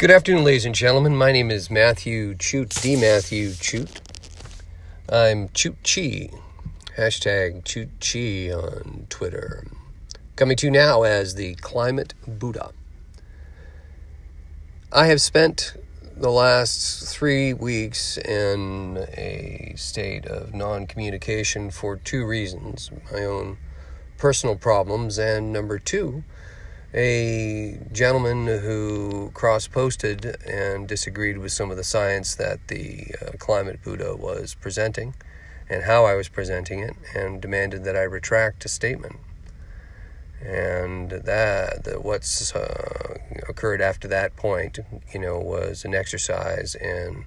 Good afternoon, ladies and gentlemen. My name is Matthew Chute, D. Matthew Chute. I'm Chute Chi, hashtag Chute Chi on Twitter. Coming to you now as the Climate Buddha. I have spent the last three weeks in a state of non communication for two reasons my own personal problems, and number two, a gentleman who cross posted and disagreed with some of the science that the uh, climate Buddha was presenting and how I was presenting it, and demanded that I retract a statement. And that, that what's uh, occurred after that point, you know, was an exercise in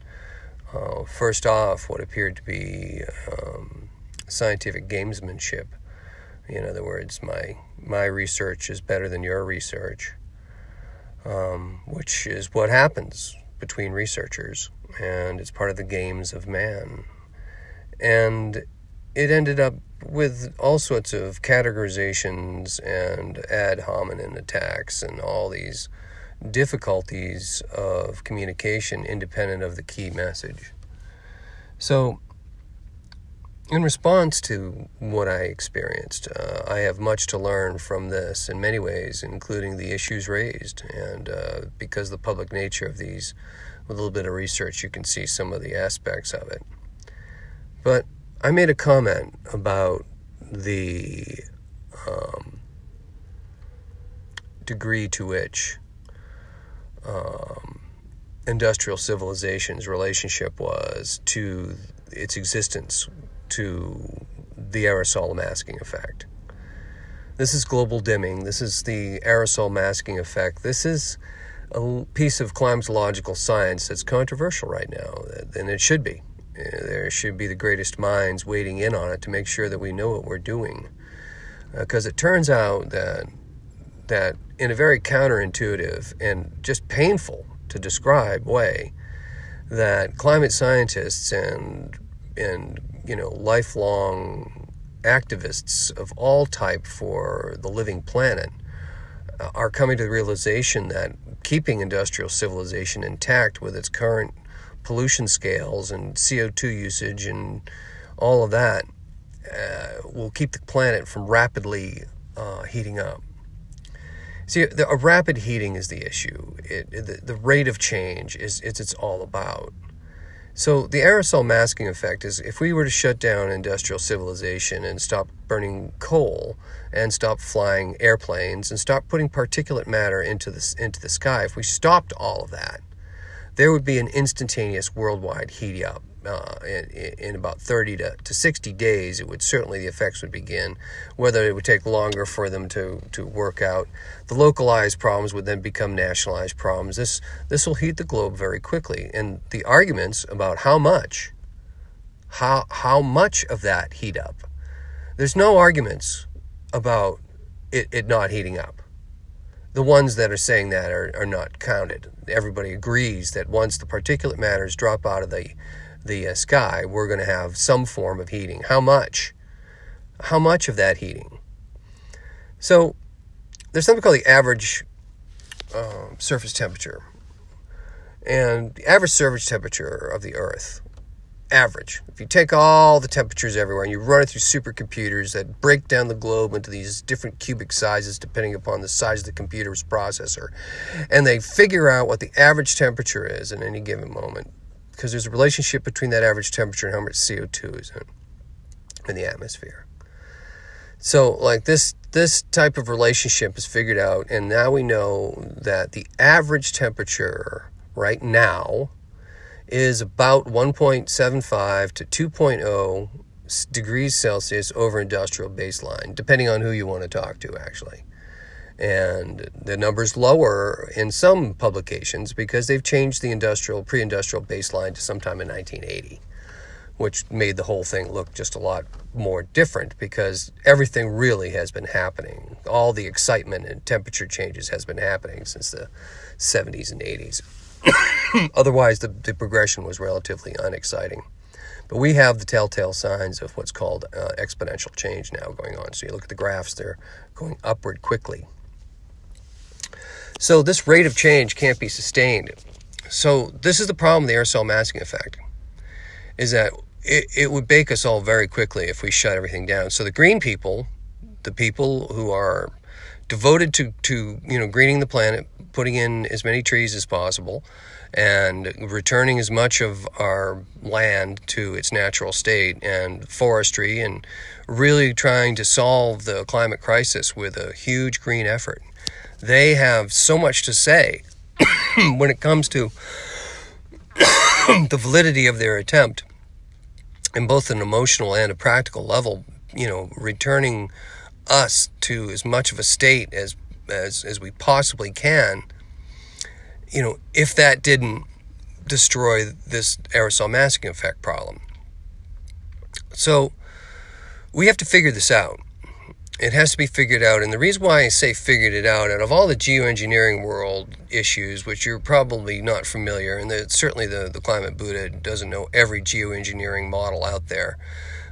uh, first off what appeared to be um, scientific gamesmanship in other words, my my research is better than your research, um, which is what happens between researchers, and it's part of the games of man. And it ended up with all sorts of categorizations and ad hominem attacks and all these difficulties of communication independent of the key message. So in response to what I experienced, uh, I have much to learn from this in many ways, including the issues raised. And uh, because the public nature of these, with a little bit of research, you can see some of the aspects of it. But I made a comment about the um, degree to which um, industrial civilization's relationship was to its existence to the aerosol masking effect. This is global dimming. This is the aerosol masking effect. This is a piece of climatological science that's controversial right now, and it should be. There should be the greatest minds waiting in on it to make sure that we know what we're doing. Because uh, it turns out that that in a very counterintuitive and just painful to describe way, that climate scientists and and you know, lifelong activists of all type for the living planet uh, are coming to the realization that keeping industrial civilization intact with its current pollution scales and CO2 usage and all of that uh, will keep the planet from rapidly uh, heating up. See, the, a rapid heating is the issue. It, the, the rate of change is it's, it's all about. So, the aerosol masking effect is if we were to shut down industrial civilization and stop burning coal and stop flying airplanes and stop putting particulate matter into the, into the sky, if we stopped all of that, there would be an instantaneous worldwide heat up uh, in, in, about 30 to, to 60 days, it would certainly the effects would begin. Whether it would take longer for them to, to work out, the localized problems would then become nationalized problems. This this will heat the globe very quickly, and the arguments about how much, how how much of that heat up, there's no arguments about it, it not heating up. The ones that are saying that are, are not counted. Everybody agrees that once the particulate matters drop out of the the uh, sky, we're going to have some form of heating. How much? How much of that heating? So, there's something called the average uh, surface temperature. And the average surface temperature of the Earth, average, if you take all the temperatures everywhere and you run it through supercomputers that break down the globe into these different cubic sizes depending upon the size of the computer's processor, and they figure out what the average temperature is in any given moment, because there's a relationship between that average temperature and how much CO2 is in, in the atmosphere. So, like this, this type of relationship is figured out, and now we know that the average temperature right now is about 1.75 to 2.0 degrees Celsius over industrial baseline, depending on who you want to talk to, actually and the numbers lower in some publications because they've changed the industrial pre-industrial baseline to sometime in 1980 which made the whole thing look just a lot more different because everything really has been happening. All the excitement and temperature changes has been happening since the 70s and 80s otherwise the, the progression was relatively unexciting. But we have the telltale signs of what's called uh, exponential change now going on. So you look at the graphs they're going upward quickly So this rate of change can't be sustained. So this is the problem the aerosol masking effect, is that it, it would bake us all very quickly if we shut everything down. So the green people, the people who are devoted to, to you know greening the planet, putting in as many trees as possible, and returning as much of our land to its natural state and forestry and really trying to solve the climate crisis with a huge green effort. They have so much to say when it comes to the validity of their attempt in both an emotional and a practical level, you know, returning us to as much of a state as as as we possibly can. You know, if that didn't destroy this aerosol masking effect problem. So we have to figure this out. It has to be figured out. And the reason why I say figured it out, out of all the geoengineering world issues, which you're probably not familiar, and the, certainly the, the Climate Buddha doesn't know every geoengineering model out there,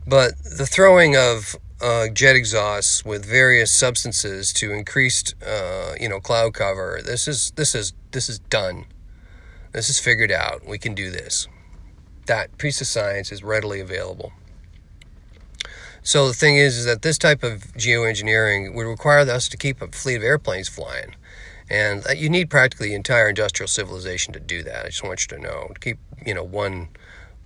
but the throwing of uh, jet exhausts with various substances to increased, uh, you know, cloud cover. This is this is this is done. This is figured out. We can do this. That piece of science is readily available. So the thing is, is that this type of geoengineering would require us to keep a fleet of airplanes flying. And uh, you need practically the entire industrial civilization to do that. I just want you to know. To keep, you know, one,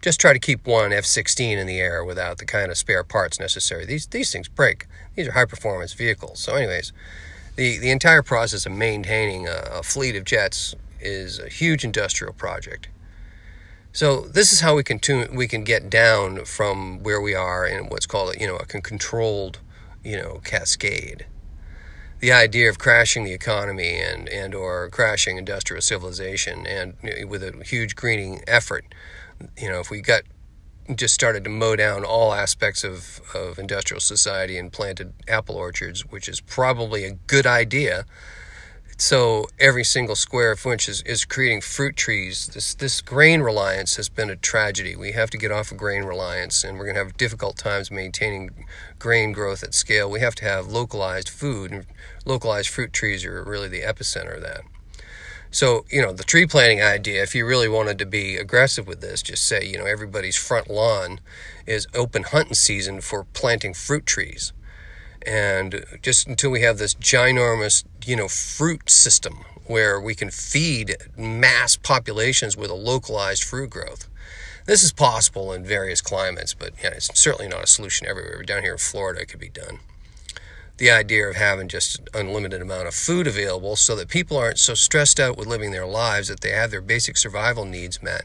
just try to keep one F 16 in the air without the kind of spare parts necessary. These, these things break. These are high performance vehicles. So, anyways, the, the entire process of maintaining a, a fleet of jets is a huge industrial project. So this is how we can tune, we can get down from where we are in what's called you know a controlled you know cascade. The idea of crashing the economy and and or crashing industrial civilization and you know, with a huge greening effort, you know if we got just started to mow down all aspects of, of industrial society and planted apple orchards, which is probably a good idea so every single square inch is, is creating fruit trees. This this grain reliance has been a tragedy. We have to get off of grain reliance, and we're going to have difficult times maintaining grain growth at scale. We have to have localized food, and localized fruit trees are really the epicenter of that. So, you know, the tree planting idea, if you really wanted to be aggressive with this, just say, you know, everybody's front lawn is open hunting season for planting fruit trees and just until we have this ginormous, you know, fruit system where we can feed mass populations with a localized fruit growth. This is possible in various climates, but yeah, it's certainly not a solution everywhere. Down here in Florida, it could be done. The idea of having just unlimited amount of food available so that people aren't so stressed out with living their lives that they have their basic survival needs met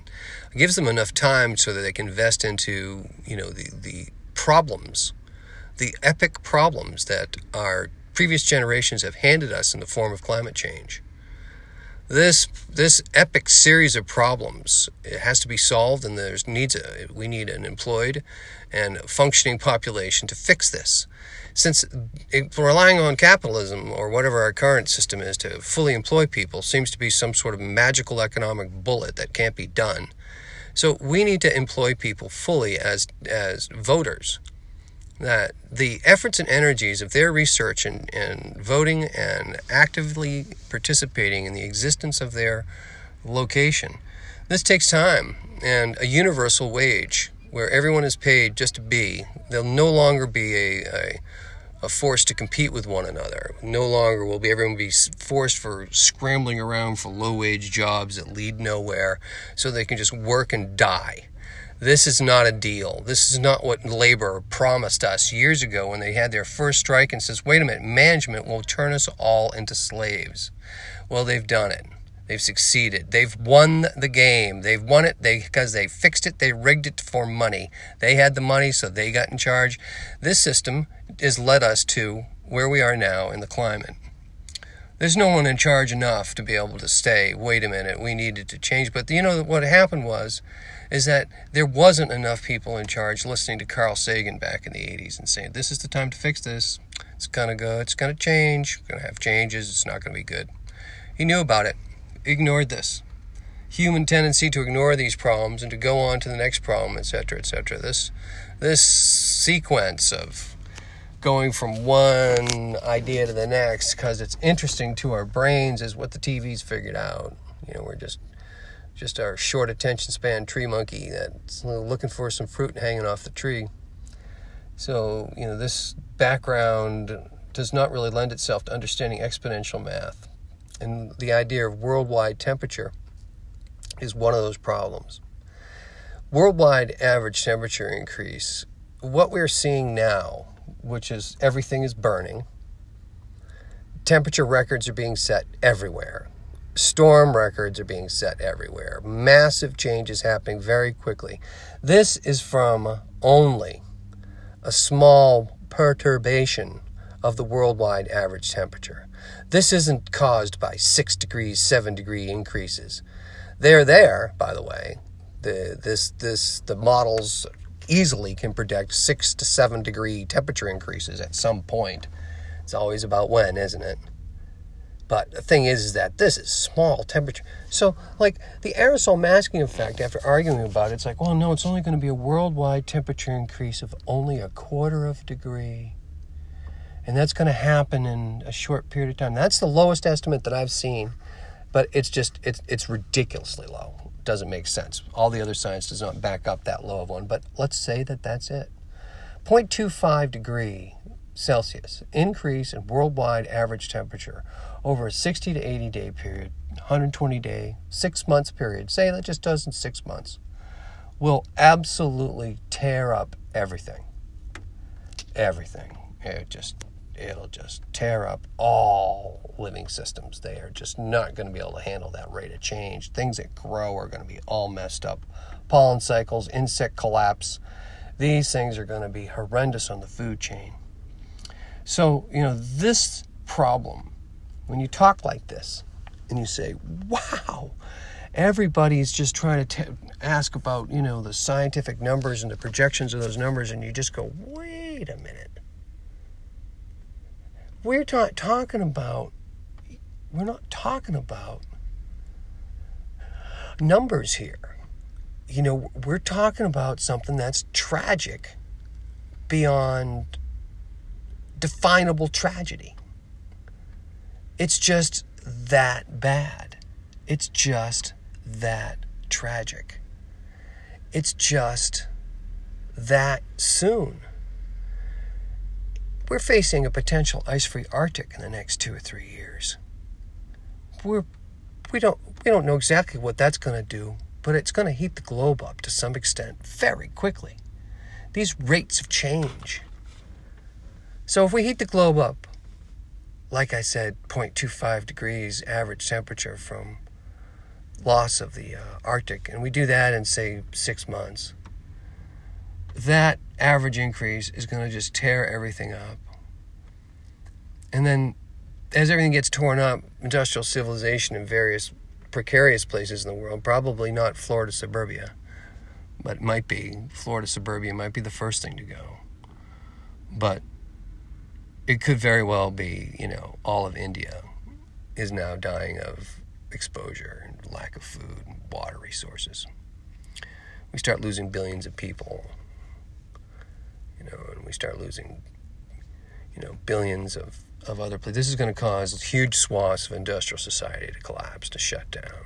it gives them enough time so that they can invest into you know the, the problems the epic problems that our previous generations have handed us in the form of climate change. This this epic series of problems it has to be solved, and there's needs a, we need an employed and functioning population to fix this. Since relying on capitalism or whatever our current system is to fully employ people seems to be some sort of magical economic bullet that can't be done. So we need to employ people fully as as voters that the efforts and energies of their research and, and voting and actively participating in the existence of their location, this takes time and a universal wage where everyone is paid just to be. There'll no longer be a, a, a force to compete with one another. No longer will be everyone be forced for scrambling around for low wage jobs that lead nowhere so they can just work and die. This is not a deal. This is not what labor promised us years ago when they had their first strike and says, wait a minute, management will turn us all into slaves. Well, they've done it. They've succeeded. They've won the game. They've won it they because they fixed it. They rigged it for money. They had the money, so they got in charge. This system has led us to where we are now in the climate. There's no one in charge enough to be able to stay. Wait a minute, we needed to change. But you know what happened was is that there wasn't enough people in charge listening to Carl Sagan back in the 80s and saying, this is the time to fix this. It's to go, it's to change, We're to have changes, it's not to be good. He knew about it, ignored this. Human tendency to ignore these problems and to go on to the next problem, etc., etc. This, this sequence of going from one idea to the next because it's interesting to our brains is what the TV's figured out. You know, we're just just our short attention span tree monkey that's looking for some fruit hanging off the tree. So, you know, this background does not really lend itself to understanding exponential math. And the idea of worldwide temperature is one of those problems. Worldwide average temperature increase, what we're seeing now, which is everything is burning, temperature records are being set everywhere. Storm records are being set everywhere. Massive changes happening very quickly. This is from only a small perturbation of the worldwide average temperature. This isn't caused by 6 degrees, 7 degree increases. They're there, by the way. The, this, this, the models easily can predict 6 to 7 degree temperature increases at some point. It's always about when, isn't it? But the thing is, is that this is small temperature. So, like the aerosol masking effect, after arguing about it, it's like, well, no, it's only going to be a worldwide temperature increase of only a quarter of a degree. And that's going to happen in a short period of time. That's the lowest estimate that I've seen, but it's just, it's, it's ridiculously low. Doesn't make sense. All the other science does not back up that low of one, but let's say that that's it. 0.25 degree Celsius increase in worldwide average temperature over a 60 to 80 day period, 120 day, six months period, say that just does in six months, will absolutely tear up everything. Everything. It just it'll just tear up all living systems. They are just not going to be able to handle that rate of change. Things that grow are going to be all messed up. Pollen cycles, insect collapse. These things are going to be horrendous on the food chain. So, you know, this problem when you talk like this and you say, wow, everybody's just trying to t- ask about, you know, the scientific numbers and the projections of those numbers, and you just go, wait a minute. We're not talking about, we're not talking about numbers here. You know, we're talking about something that's tragic beyond definable tragedy. It's just that bad. It's just that tragic. It's just that soon. We're facing a potential ice-free Arctic in the next 2 or 3 years. We're we don't we don't know exactly what that's going to do, but it's going to heat the globe up to some extent very quickly. These rates of change. So if we heat the globe up like I said, 0.25 degrees average temperature from loss of the uh, Arctic, and we do that in, say, six months, that average increase is going to just tear everything up. And then, as everything gets torn up, industrial civilization in various precarious places in the world, probably not Florida suburbia, but it might be. Florida suburbia might be the first thing to go. But it could very well be, you know, all of India is now dying of exposure and lack of food and water resources. We start losing billions of people, you know, and we start losing, you know, billions of, of other places. This is going to cause huge swaths of industrial society to collapse, to shut down.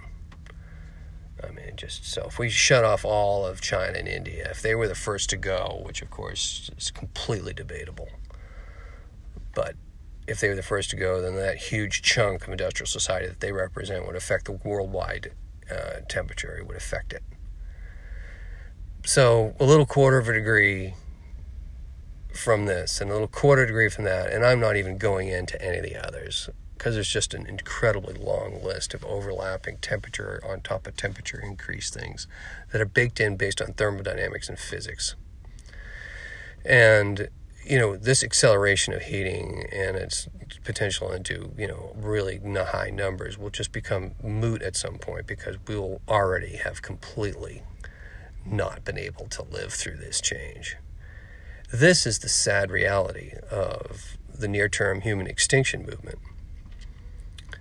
I mean, just so if we shut off all of China and India, if they were the first to go, which of course is completely debatable but if they were the first to go, then that huge chunk of industrial society that they represent would affect the worldwide uh, temperature. It would affect it. So a little quarter of a degree from this, and a little quarter degree from that, and I'm not even going into any of the others because there's just an incredibly long list of overlapping temperature on top of temperature increase things that are baked in based on thermodynamics and physics. And you know, this acceleration of heating and its potential into, you know, really high numbers will just become moot at some point because we will already have completely not been able to live through this change. This is the sad reality of the near term human extinction movement.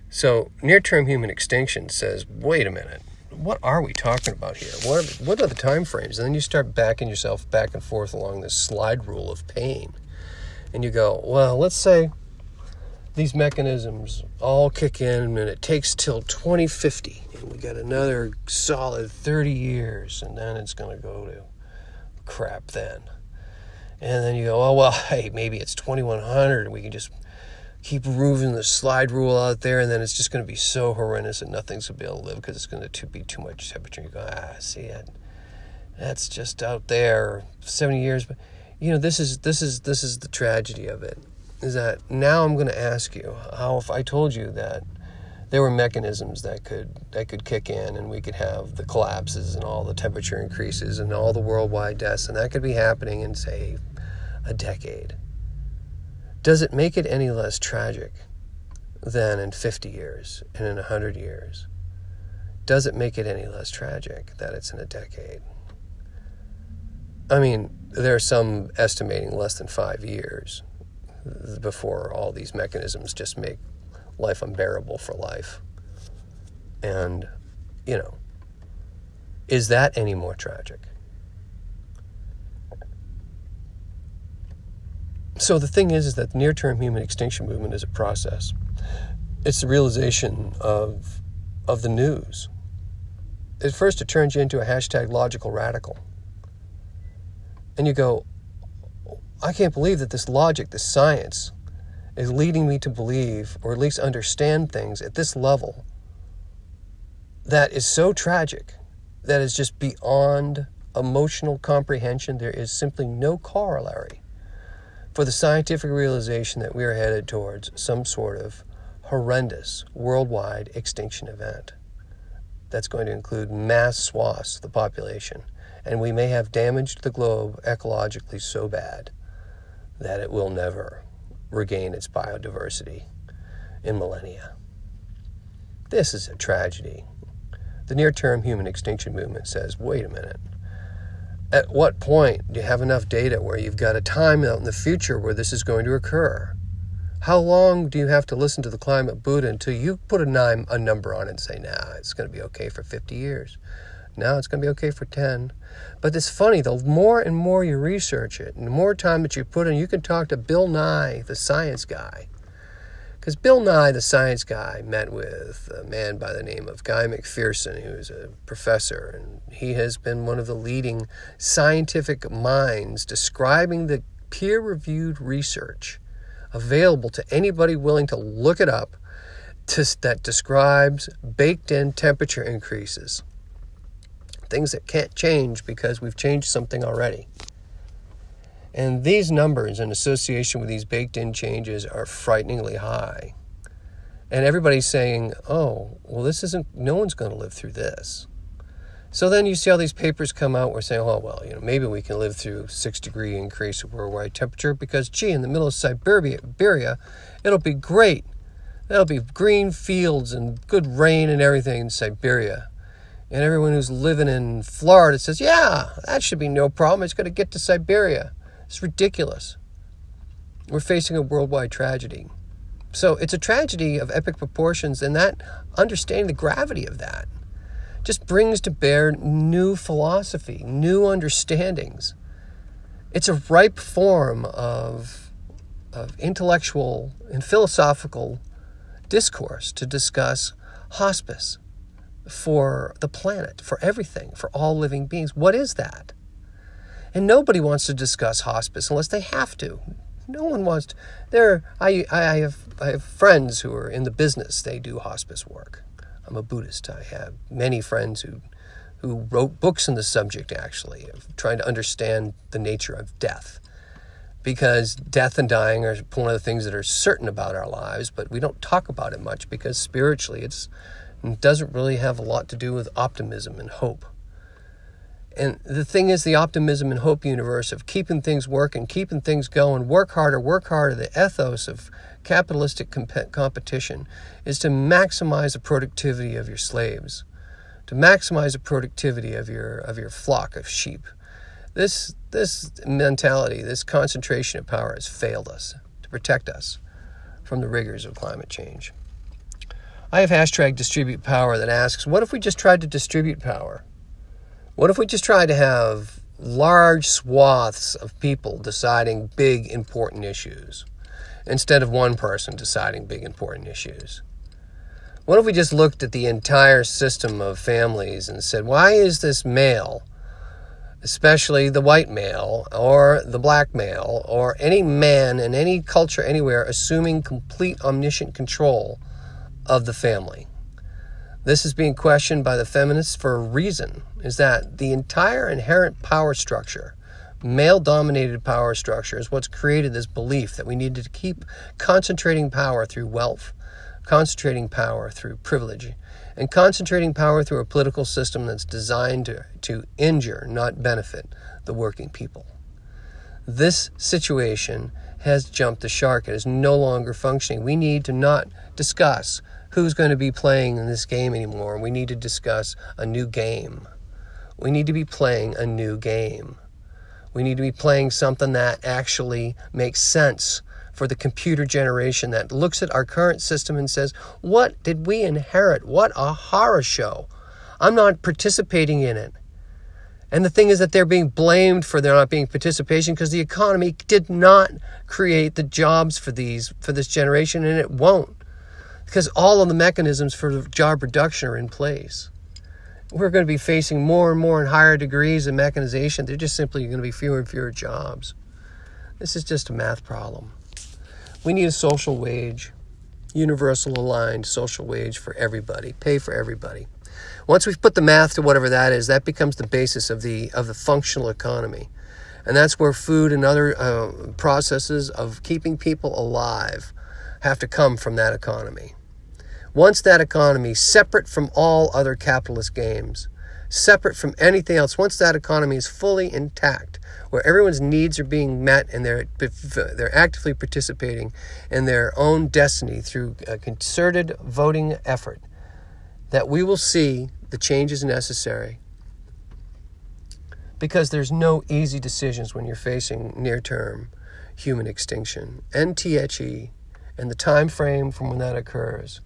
So, near term human extinction says, wait a minute, what are we talking about here? What are, what are the time frames? And then you start backing yourself back and forth along this slide rule of pain. and you go, well, let's say these mechanisms all kick in and it takes till 2050 and we got another solid 30 years and then it's going to go to crap then and then you go oh well hey maybe it's 2100 and we can just keep moving the slide rule out there and then it's just going to be so horrendous that nothing's going to be able to live because it's going to be too much temperature. You go ah see it that's just out there 70 years but you know this is this is this is the tragedy of it is that now I'm going to ask you how if I told you that there were mechanisms that could that could kick in and we could have the collapses and all the temperature increases and all the worldwide deaths and that could be happening in say a decade does it make it any less tragic than in 50 years and in 100 years does it make it any less tragic that it's in a decade i mean there are some estimating less than 5 years before all these mechanisms just make life unbearable for life. And, you know, is that any more tragic? So the thing is, is that the near-term human extinction movement is a process. It's the realization of of the news. At first, it turns you into a hashtag logical radical, and you go, I can't believe that this logic, this science, is leading me to believe, or at least understand things at this level that is so tragic, that is just beyond emotional comprehension. There is simply no corollary for the scientific realization that we are headed towards some sort of horrendous worldwide extinction event that's going to include mass swaths of the population. And we may have damaged the globe ecologically so bad that it will never regain its biodiversity in millennia. This is a tragedy. The near term human extinction movement says wait a minute. At what point do you have enough data where you've got a time out in the future where this is going to occur? How long do you have to listen to the climate Buddha until you put a, nine, a number on it and say, nah, it's going to be okay for 50 years? Now it's going to be okay for 10. But it's funny, the more and more you research it, and the more time that you put in, you can talk to Bill Nye, the science guy. Because Bill Nye, the science guy, met with a man by the name of Guy McPherson, who's a professor, and he has been one of the leading scientific minds describing the peer reviewed research available to anybody willing to look it up to, that describes baked in temperature increases things that can't change because we've changed something already. And these numbers in association with these baked in changes are frighteningly high. And everybody's saying, oh, well, this isn't, no one's going to live through this. So then you see all these papers come out. We're saying, oh, well, you know, maybe we can live through six degree increase of worldwide temperature because, gee, in the middle of Siberia, it'll be great. There'll be green fields and good rain and everything in Siberia. And everyone who's living in Florida says, yeah, that should be no problem. It's going to get to Siberia. It's ridiculous. We're facing a worldwide tragedy. So it's a tragedy of epic proportions, and that understanding the gravity of that just brings to bear new philosophy, new understandings. It's a ripe form of, of intellectual and philosophical discourse to discuss hospice for the planet, for everything, for all living beings. What is that? And nobody wants to discuss hospice unless they have to. No one wants to. There, I, I have, I have friends who are in the business. They do hospice work. I'm a Buddhist. I have many friends who, who wrote books on the subject, actually, of trying to understand the nature of death. Because death and dying are one of the things that are certain about our lives, but we don't talk about it much because spiritually it's it doesn't really have a lot to do with optimism and hope. And the thing is, the optimism and hope universe of keeping things working, keeping things going, work harder, work harder, the ethos of capitalistic comp- competition is to maximize the productivity of your slaves, to maximize the productivity of your, of your flock of sheep. This, this mentality, this concentration of power has failed us to protect us from the rigors of climate change. I have hashtag distribute power that asks, what if we just tried to distribute power? What if we just tried to have large swaths of people deciding big, important issues instead of one person deciding big, important issues. What if we just looked at the entire system of families and said, why is this male, especially the white male or the black male or any man in any culture anywhere, assuming complete omniscient control of the family? This is being questioned by the feminists for a reason is that the entire inherent power structure, male dominated power structure, is what's created this belief that we need to keep concentrating power through wealth, concentrating power through privilege, and concentrating power through a political system that's designed to, to injure, not benefit, the working people. This situation has jumped the shark. It is no longer functioning. We need to not discuss who's going to be playing in this game anymore. We need to discuss a new game. We need to be playing a new game. We need to be playing something that actually makes sense for the computer generation that looks at our current system and says, What did we inherit? What a horror show. I'm not participating in it. And the thing is that they're being blamed for their not being participation because the economy did not create the jobs for these for this generation and it won't because all of the mechanisms for job reduction are in place. We're going to be facing more and more and higher degrees of mechanization. They're just simply going to be fewer and fewer jobs. This is just a math problem. We need a social wage, universal aligned social wage for everybody, pay for everybody. Once we've put the math to whatever that is, that becomes the basis of the of the functional economy. And that's where food and other uh, processes of keeping people alive have to come from that economy. Once that economy, separate from all other capitalist games, separate from anything else, once that economy is fully intact, where everyone's needs are being met and they're, they're actively participating in their own destiny through a concerted voting effort, that we will see the changes necessary. Because there's no easy decisions when you're facing near term human extinction. NTHE and the time frame from when that occurs.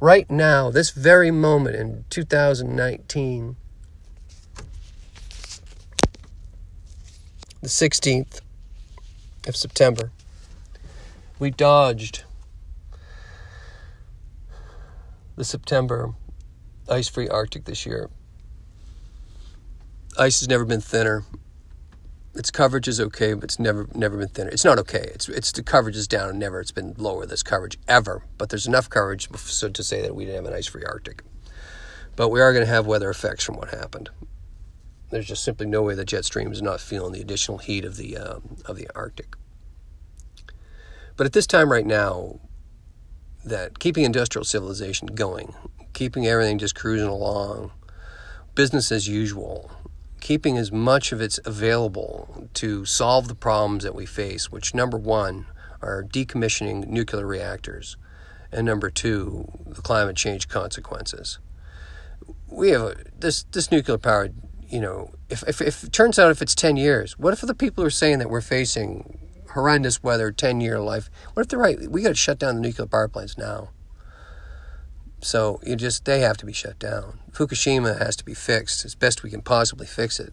Right now, this very moment in 2019, the 16th of September, we dodged the September ice free Arctic this year. Ice has never been thinner its coverage is okay, but it's never never been thinner. It's not okay. It's it's the coverage is down never it's been lower this coverage ever. But there's enough coverage so to say that we didn't have an ice-free Arctic. But we are going to have weather effects from what happened. There's just simply no way the jet stream is not feeling the additional heat of the um, of the Arctic. But at this time right now, that keeping industrial civilization going, keeping everything just cruising along, business as usual, keeping as much of it's available to solve the problems that we face, which number one are decommissioning nuclear reactors, and number two, the climate change consequences. We have a, this this nuclear power. You know, if, if if it turns out if it's ten years, what if the people are saying that we're facing horrendous weather, ten year life? What if they're right? We got to shut down the nuclear power plants now. So you just they have to be shut down. Fukushima has to be fixed as best we can possibly fix it.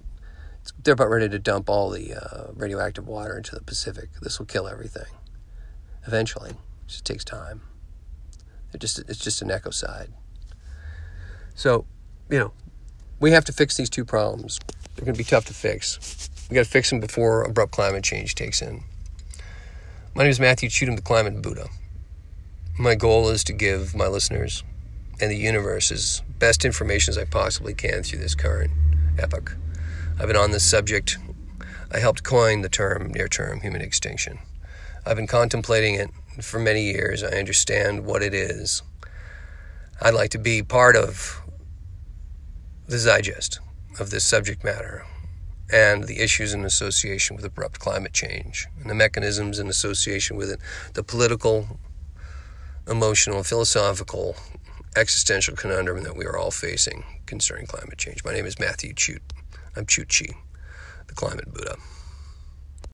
It's, they're about ready to dump all the uh, radioactive water into the Pacific. This will kill everything. Eventually, it just takes time. It just it's just an ecocide. So, you know, we have to fix these two problems. They're going to be tough to fix. We got to fix them before abrupt climate change takes in. My name is Matthew Chutem, the Climate Buddha. My goal is to give my listeners and the universe as best information as I possibly can through this current epoch. I've been on this subject. I helped coin the term near term human extinction. I've been contemplating it for many years. I understand what it is. I'd like to be part of the digest of this subject matter and the issues in association with abrupt climate change and the mechanisms in association with it, the political, emotional, philosophical, existential conundrum that we are all facing concerning climate change. My name is Matthew Chute. I'm Chute Chi, the Climate Buddha.